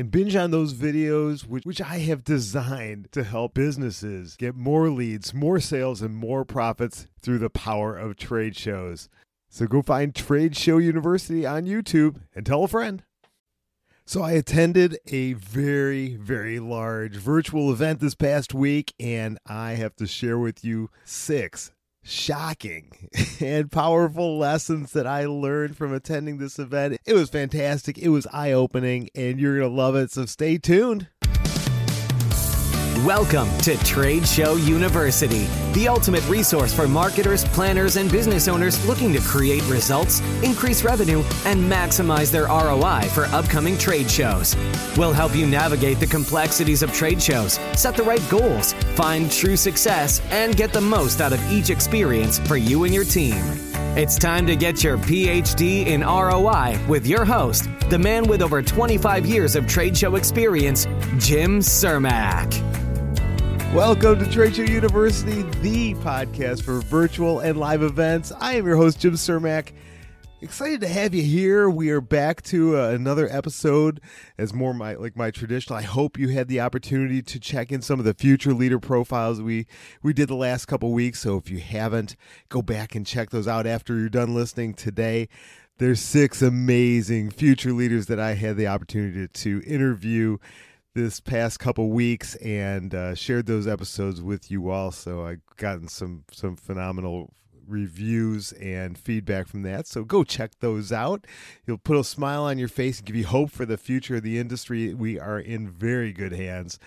and binge on those videos, which, which I have designed to help businesses get more leads, more sales, and more profits through the power of trade shows. So go find Trade Show University on YouTube and tell a friend. So I attended a very, very large virtual event this past week, and I have to share with you six shocking and powerful lessons that I learned from attending this event. It was fantastic. It was eye opening, and you're going to love it. So stay tuned. Welcome to Trade Show University, the ultimate resource for marketers, planners, and business owners looking to create results, increase revenue, and maximize their ROI for upcoming trade shows. We'll help you navigate the complexities of trade shows, set the right goals, find true success, and get the most out of each experience for you and your team. It's time to get your PhD in ROI with your host, the man with over 25 years of trade show experience, Jim Cermak. Welcome to Trade Show University, the podcast for virtual and live events. I am your host, Jim Cermak. Excited to have you here. We are back to uh, another episode as more my like my traditional. I hope you had the opportunity to check in some of the future leader profiles we we did the last couple weeks. So if you haven't, go back and check those out after you're done listening today. There's six amazing future leaders that I had the opportunity to interview this past couple weeks and uh, shared those episodes with you all. So I've gotten some some phenomenal reviews and feedback from that. So go check those out. You'll put a smile on your face and give you hope for the future of the industry. We are in very good hands.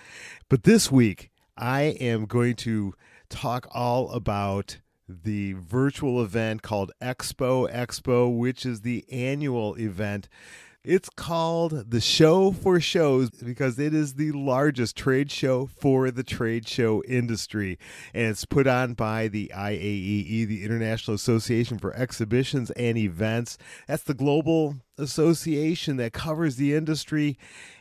But this week, I am going to talk all about the virtual event called Expo Expo, which is the annual event it's called the Show for Shows because it is the largest trade show for the trade show industry. And it's put on by the IAEE, the International Association for Exhibitions and Events. That's the global association that covers the industry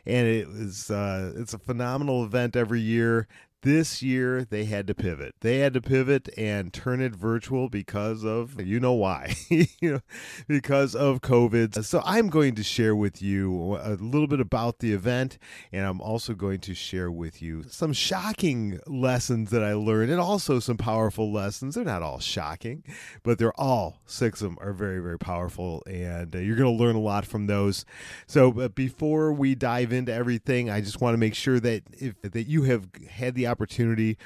and it was uh, it's a phenomenal event every year this year they had to pivot. They had to pivot and turn it virtual because of you know why, you know, because of COVID. So I'm going to share with you a little bit about the event, and I'm also going to share with you some shocking lessons that I learned, and also some powerful lessons. They're not all shocking, but they're all six of them are very very powerful, and uh, you're going to learn a lot from those. So but before we dive into everything, I just want to make sure that if that you have had the opportunity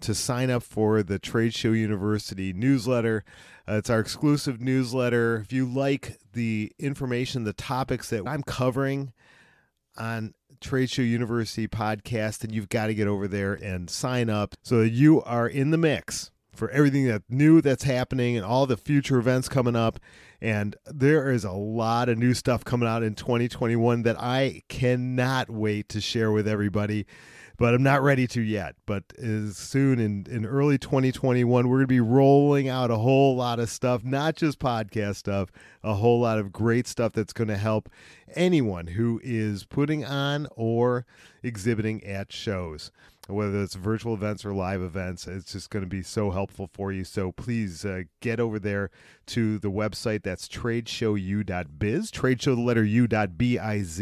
to sign up for the Trade Show University newsletter. Uh, it's our exclusive newsletter. If you like the information, the topics that I'm covering on Trade Show University podcast, then you've got to get over there and sign up so that you are in the mix for everything that new that's happening and all the future events coming up. And there is a lot of new stuff coming out in 2021 that I cannot wait to share with everybody but I'm not ready to yet. But as soon in, in early 2021, we're going to be rolling out a whole lot of stuff, not just podcast stuff, a whole lot of great stuff that's going to help anyone who is putting on or exhibiting at shows. Whether it's virtual events or live events, it's just going to be so helpful for you. So please uh, get over there to the website. That's tradeshowu.biz, tradeshow the letter u.biz,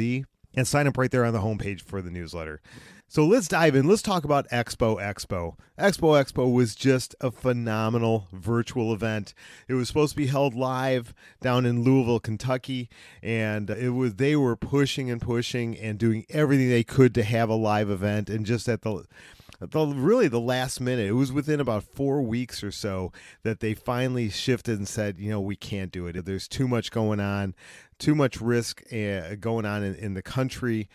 and sign up right there on the homepage for the newsletter. So let's dive in. Let's talk about Expo Expo. Expo Expo was just a phenomenal virtual event. It was supposed to be held live down in Louisville, Kentucky, and it was they were pushing and pushing and doing everything they could to have a live event and just at the the, really the last minute it was within about four weeks or so that they finally shifted and said you know we can't do it there's too much going on too much risk uh, going on in, in the country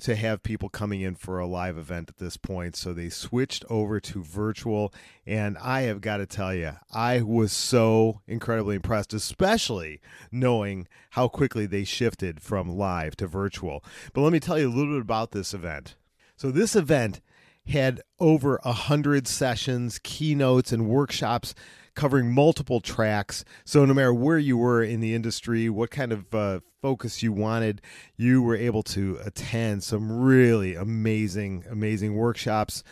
to have people coming in for a live event at this point. So they switched over to virtual. And I have got to tell you, I was so incredibly impressed, especially knowing how quickly they shifted from live to virtual. But let me tell you a little bit about this event. So this event had over a hundred sessions, keynotes, and workshops covering multiple tracks. So no matter where you were in the industry, what kind of uh, focus you wanted, you were able to attend some really amazing, amazing workshops.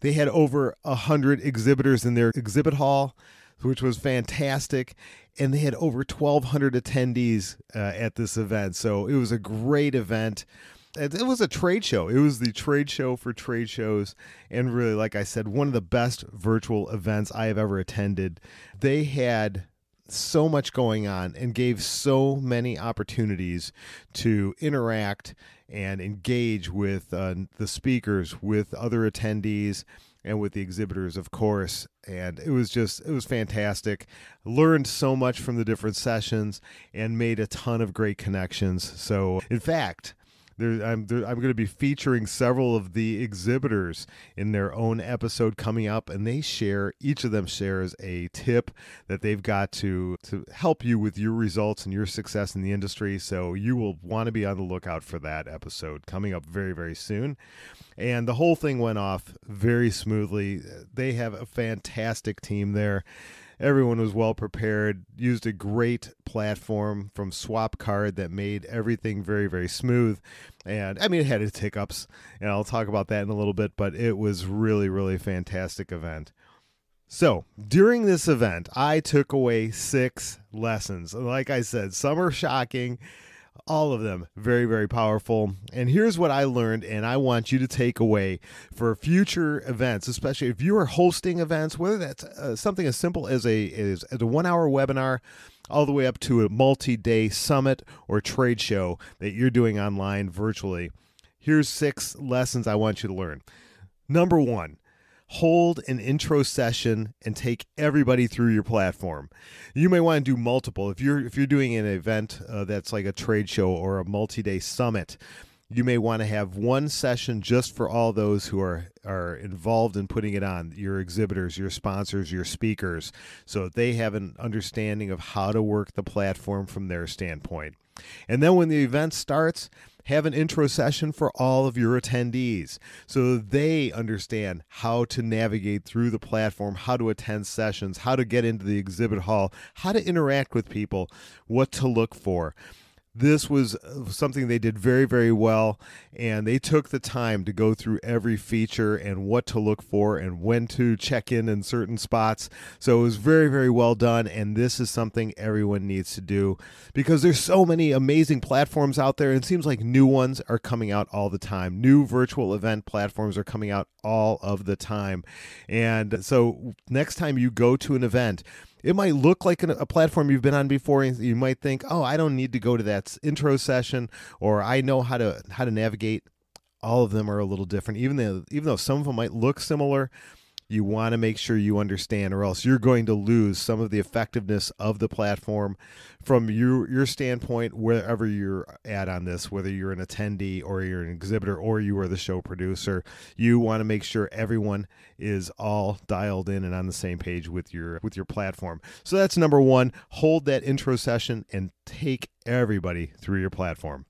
They had over a hundred exhibitors in their exhibit hall, which was fantastic. And they had over 1,200 attendees uh, at this event. So it was a great event it was a trade show. It was the trade show for trade shows, and really, like I said, one of the best virtual events I have ever attended. They had so much going on and gave so many opportunities to interact and engage with uh, the speakers, with other attendees, and with the exhibitors, of course. And it was just, it was fantastic. Learned so much from the different sessions and made a ton of great connections. So, in fact, there, I'm, there, I'm going to be featuring several of the exhibitors in their own episode coming up, and they share each of them shares a tip that they've got to to help you with your results and your success in the industry. So you will want to be on the lookout for that episode coming up very very soon. And the whole thing went off very smoothly. They have a fantastic team there everyone was well prepared used a great platform from Swapcard that made everything very very smooth. And i mean it had its hiccups and i'll talk about that in a little bit but it was really really fantastic event. So during this event i took away six lessons. Like i said some are shocking all of them. Very very powerful. And here's what i learned and i want you to take away for future events especially if you are hosting events whether that's uh, something as simple as a as, as a one hour webinar all the way up to a multi-day summit or trade show that you're doing online virtually. Here's six lessons i want you to learn. Number one hold an intro session and take everybody through your platform. You may want to do multiple. If you're if you're doing an event uh, that's like a trade show or a multi-day summit, you may want to have one session just for all those who are are involved in putting it on your exhibitors your sponsors your speakers so that they have an understanding of how to work the platform from their standpoint and then when the event starts have an intro session for all of your attendees. So they understand how to navigate through the platform, how to attend sessions, how to get into the exhibit hall, how to interact with people, what to look for this was uh, something they did very very well and they took the time to go through every feature and what to look for and when to check in in certain spots. So it was very very well done and this is something everyone needs to do because there's so many amazing platforms out there and it seems like new ones are coming out all the time. New virtual event platforms are coming out all of the time. And so next time you go to an event it might look like an, a platform you've been on before and you might think oh i don't need to go to that intro session or i know how to how to navigate. All of them are a little different. Even though even though some of them might look similar you want to make sure you understand or else you're going to lose some of the effectiveness of the platform from your your standpoint wherever you're at on this whether you're an attendee or you're an exhibitor or you are the show producer. You want to make sure everyone is all dialed in and on the same page with your with your platform. So that's number 1 hold that intro session and take everybody through your platform.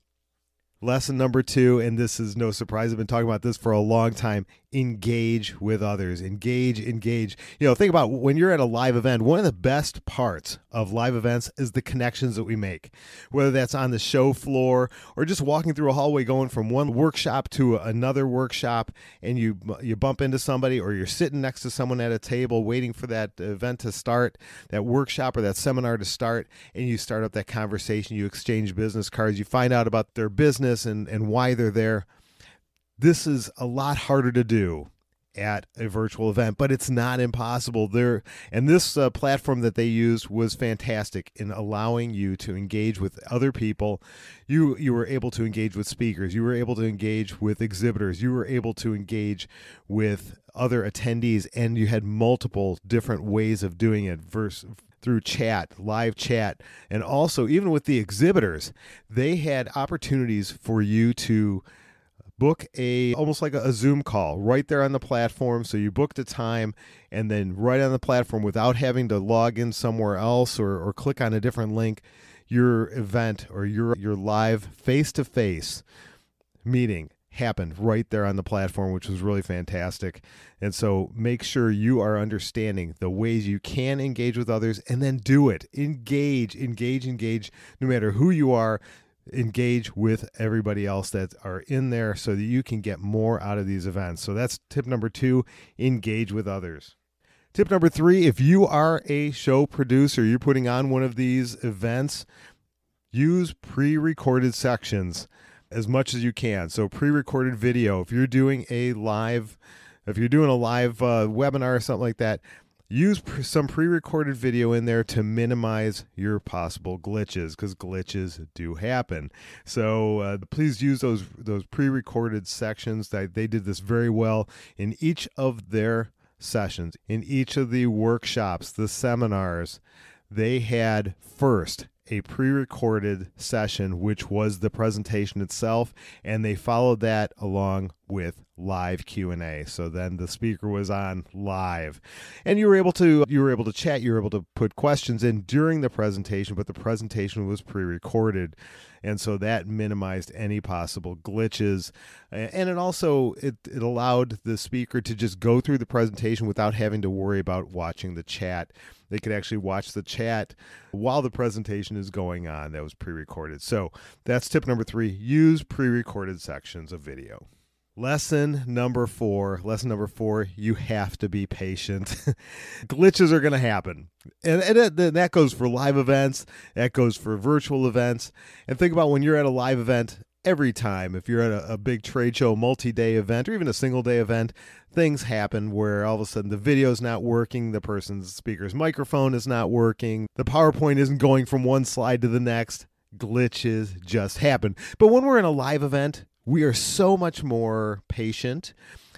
Lesson number two, and this is no surprise, I've been talking about this for a long time, engage with others engage engage. You know think about when you're at a live event one of the best parts of live events is the connections that we make whether that's on the show floor or just walking through a hallway going from one workshop to another workshop and you you bump into somebody or you're sitting next to someone at a table waiting for that event to start that workshop or that seminar to start and you start up that conversation you exchange business cards you find out about their business and and why they're there this is a lot harder to do at a virtual event, but it's not impossible. There and this uh, platform that they used was fantastic in allowing you to engage with other people. You you were able to engage with speakers. You were able to engage with exhibitors. You were able to engage with other attendees, and you had multiple different ways of doing it. Versus through chat, live chat, and also even with the exhibitors, they had opportunities for you to book a almost like a, a, Zoom call right there on the platform. So you book the time and then right on the platform without having to log in somewhere else or, or click on a different link, your event or your your live face to face meeting happened right there on the platform, which was really fantastic. And so make sure you are understanding the ways you can engage with others and then do it. Engage, engage, engage, no matter who you are. Engage with everybody else that are in there so that you can get more out of these events. So that's tip number two engage with others. Tip number three if you are a show producer, you're putting on one of these events, use pre recorded sections as much as you can. So, pre recorded video, if you're doing a live, if you're doing a live uh, webinar or something like that, use some pre-recorded video in there to minimize your possible glitches because glitches do happen. So uh, please use those those pre-recorded sections. That they did this very well in each of their sessions in each of the workshops the seminars. They had first a pre-recorded session which was the presentation itself and they followed that along with live Q&A. So then the speaker was on live. And you were able to you were able to chat, you were able to put questions in during the presentation, but the presentation was pre-recorded. And so that minimized any possible glitches. And it also it, it allowed the speaker to just go through the presentation without having to worry about watching the chat. They could actually watch the chat while the presentation is going on that was pre-recorded. So that's tip number 3, use pre-recorded sections of video. Lesson number four. Lesson number four. You have to be patient. Glitches are going to happen, and, and it, that goes for live events. That goes for virtual events. And think about when you're at a live event. Every time, if you're at a, a big trade show, multi-day event, or even a single-day event, things happen where all of a sudden the video's not working, the person's speaker's microphone is not working, the PowerPoint isn't going from one slide to the next glitches just happen. But when we're in a live event, we are so much more patient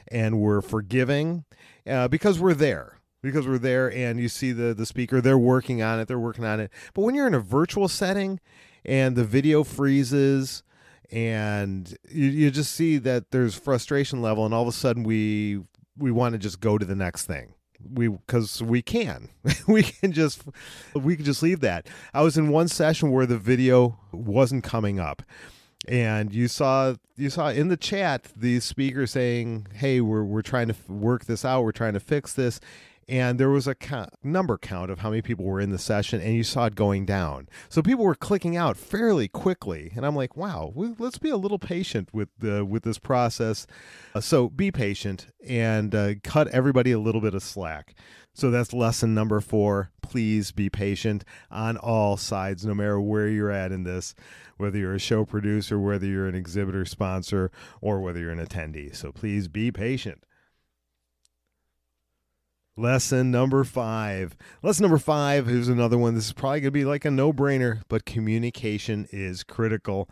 and we're forgiving uh, because we're there because we're there and you see the the speaker they're working on it they're working on it. But when you're in a virtual setting and the video freezes and you, you just see that there's frustration level and all of a sudden we we want to just go to the next thing. We because we can. We can just we can just leave that. I was in one session where the video wasn't coming up and you saw you saw in the chat the speaker saying hey we're, we're trying to work this out. We're trying to fix this. And there was a count, number count of how many people were in the session and you saw it going down. So people were clicking out fairly quickly. And i'm like wow we, let's be a little patient with the with this process. Uh, so be patient and uh, cut everybody a little bit of slack so that's lesson number four. Please be patient on all sides, no matter where you're at in this, whether you're a show producer, whether you're an exhibitor sponsor, or whether you're an attendee. So please be patient. Lesson number five. Lesson number five is another one. This is probably going to be like a no brainer, but communication is critical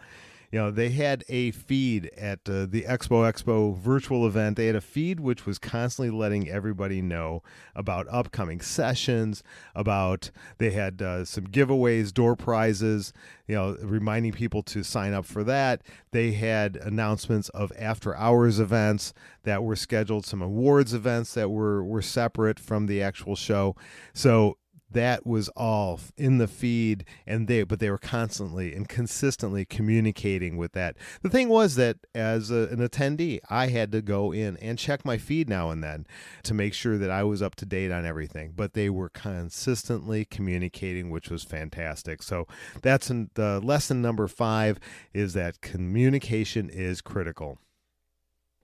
you know they had a feed at uh, the expo expo virtual event. They had a feed which was constantly letting everybody know about upcoming sessions about they had uh, some giveaways door prizes you know reminding people to sign up for that. They had announcements of after hours events that were scheduled some awards events that were were separate from the actual show. So that was all in the feed and they but they were constantly and consistently communicating with that. The thing was that as a, an attendee i had to go in and check my feed now and then to make sure that i was up to date on everything but they were consistently communicating which was fantastic. So that's in, the lesson number five is that communication is critical.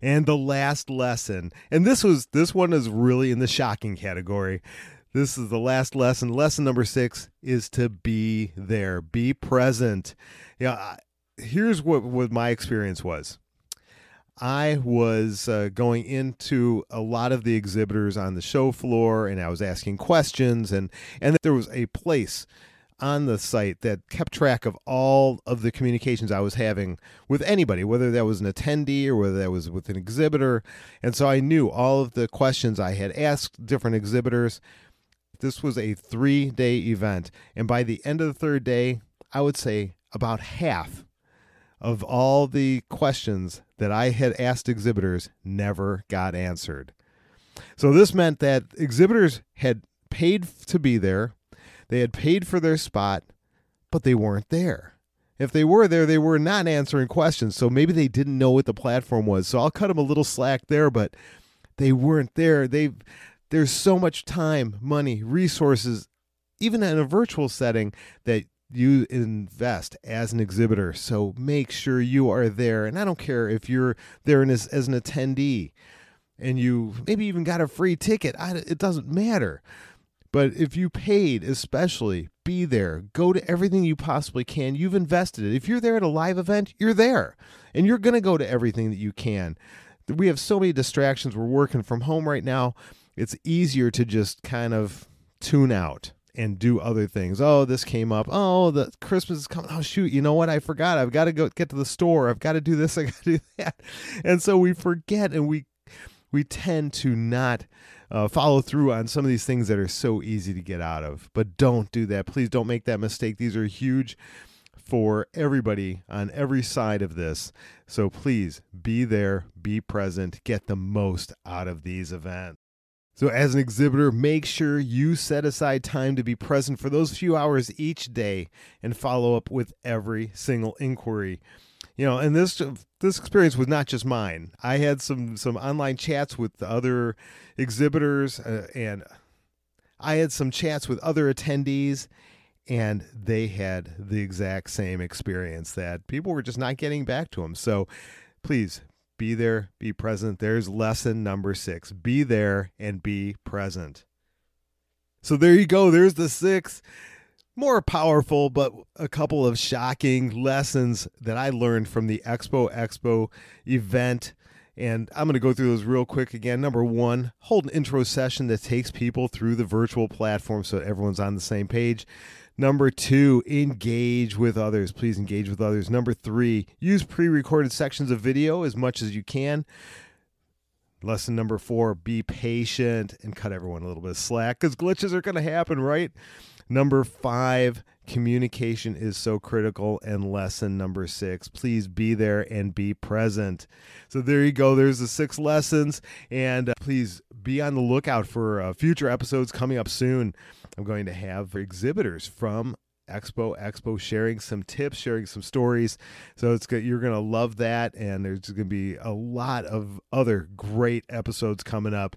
And the last lesson and this was this one is really in the shocking category this is the last lesson. Lesson number six is to be there, be present. Yeah, here's what what my experience was. I was uh, going into a lot of the exhibitors on the show floor, and I was asking questions, and and there was a place on the site that kept track of all of the communications I was having with anybody, whether that was an attendee or whether that was with an exhibitor. And so I knew all of the questions I had asked different exhibitors this was a three day event. And by the end of the third day, I would say about half of all the questions that I had asked exhibitors never got answered. So this meant that exhibitors had paid to be there, they had paid for their spot, but they weren't there. If they were there, they were not answering questions. So maybe they didn't know what the platform was. So I'll cut them a little slack there, but they weren't there. They there's so much time, money, resources, even in a virtual setting that you invest as an exhibitor. So make sure you are there. And I don't care if you're there as, as an attendee and you maybe even got a free ticket, I, it doesn't matter. But if you paid, especially, be there. Go to everything you possibly can. You've invested it. If you're there at a live event, you're there. And you're going to go to everything that you can. We have so many distractions. We're working from home right now. It's easier to just kind of tune out and do other things. Oh, this came up. Oh, the Christmas is coming. Oh, shoot. You know what? I forgot. I've got to go get to the store. I've got to do this. I got to do that. And so we forget and we we tend to not uh, follow through on some of these things that are so easy to get out of. But don't do that. Please don't make that mistake. These are huge for everybody on every side of this. So please be there, be present, get the most out of these events. So, as an exhibitor, make sure you set aside time to be present for those few hours each day and follow up with every single inquiry. You know and this this experience was not just mine. I had some some online chats with the other exhibitors uh, and i had some chats with other attendees and they had the exact same experience that people were just not getting back to them so please be there be present there's lesson number six be there and be present so there you go there's the six more powerful, but a couple of shocking lessons that I learned from the Expo Expo event. And I'm going to go through those real quick again. Number one, hold an intro session that takes people through the virtual platform so everyone's on the same page. Number two, engage with others. Please engage with others. Number three, use pre recorded sections of video as much as you can. Lesson number four, be patient and cut everyone a little bit of slack because glitches are going to happen, right? Number five, communication is so critical. And lesson number six, please be there and be present. So there you go. There's the six lessons. And uh, please be on the lookout for uh, future episodes coming up soon. I'm going to have exhibitors from Expo Expo sharing some tips, sharing some stories. So it's good. You're going to love that. And there's going to be a lot of other great episodes coming up.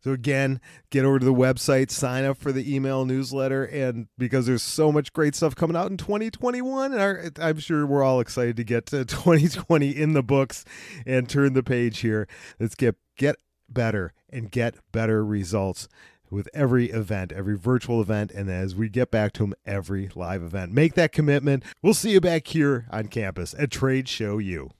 So again, get over to the website, sign up for the email newsletter, and because there's so much great stuff coming out in 2021, and our, I'm sure we're all excited to get to 2020 in the books and turn the page here. Let's get get better and get better results with every event, every virtual event, and as we get back to them, every live event. Make that commitment. We'll see you back here on campus at Trade Show U.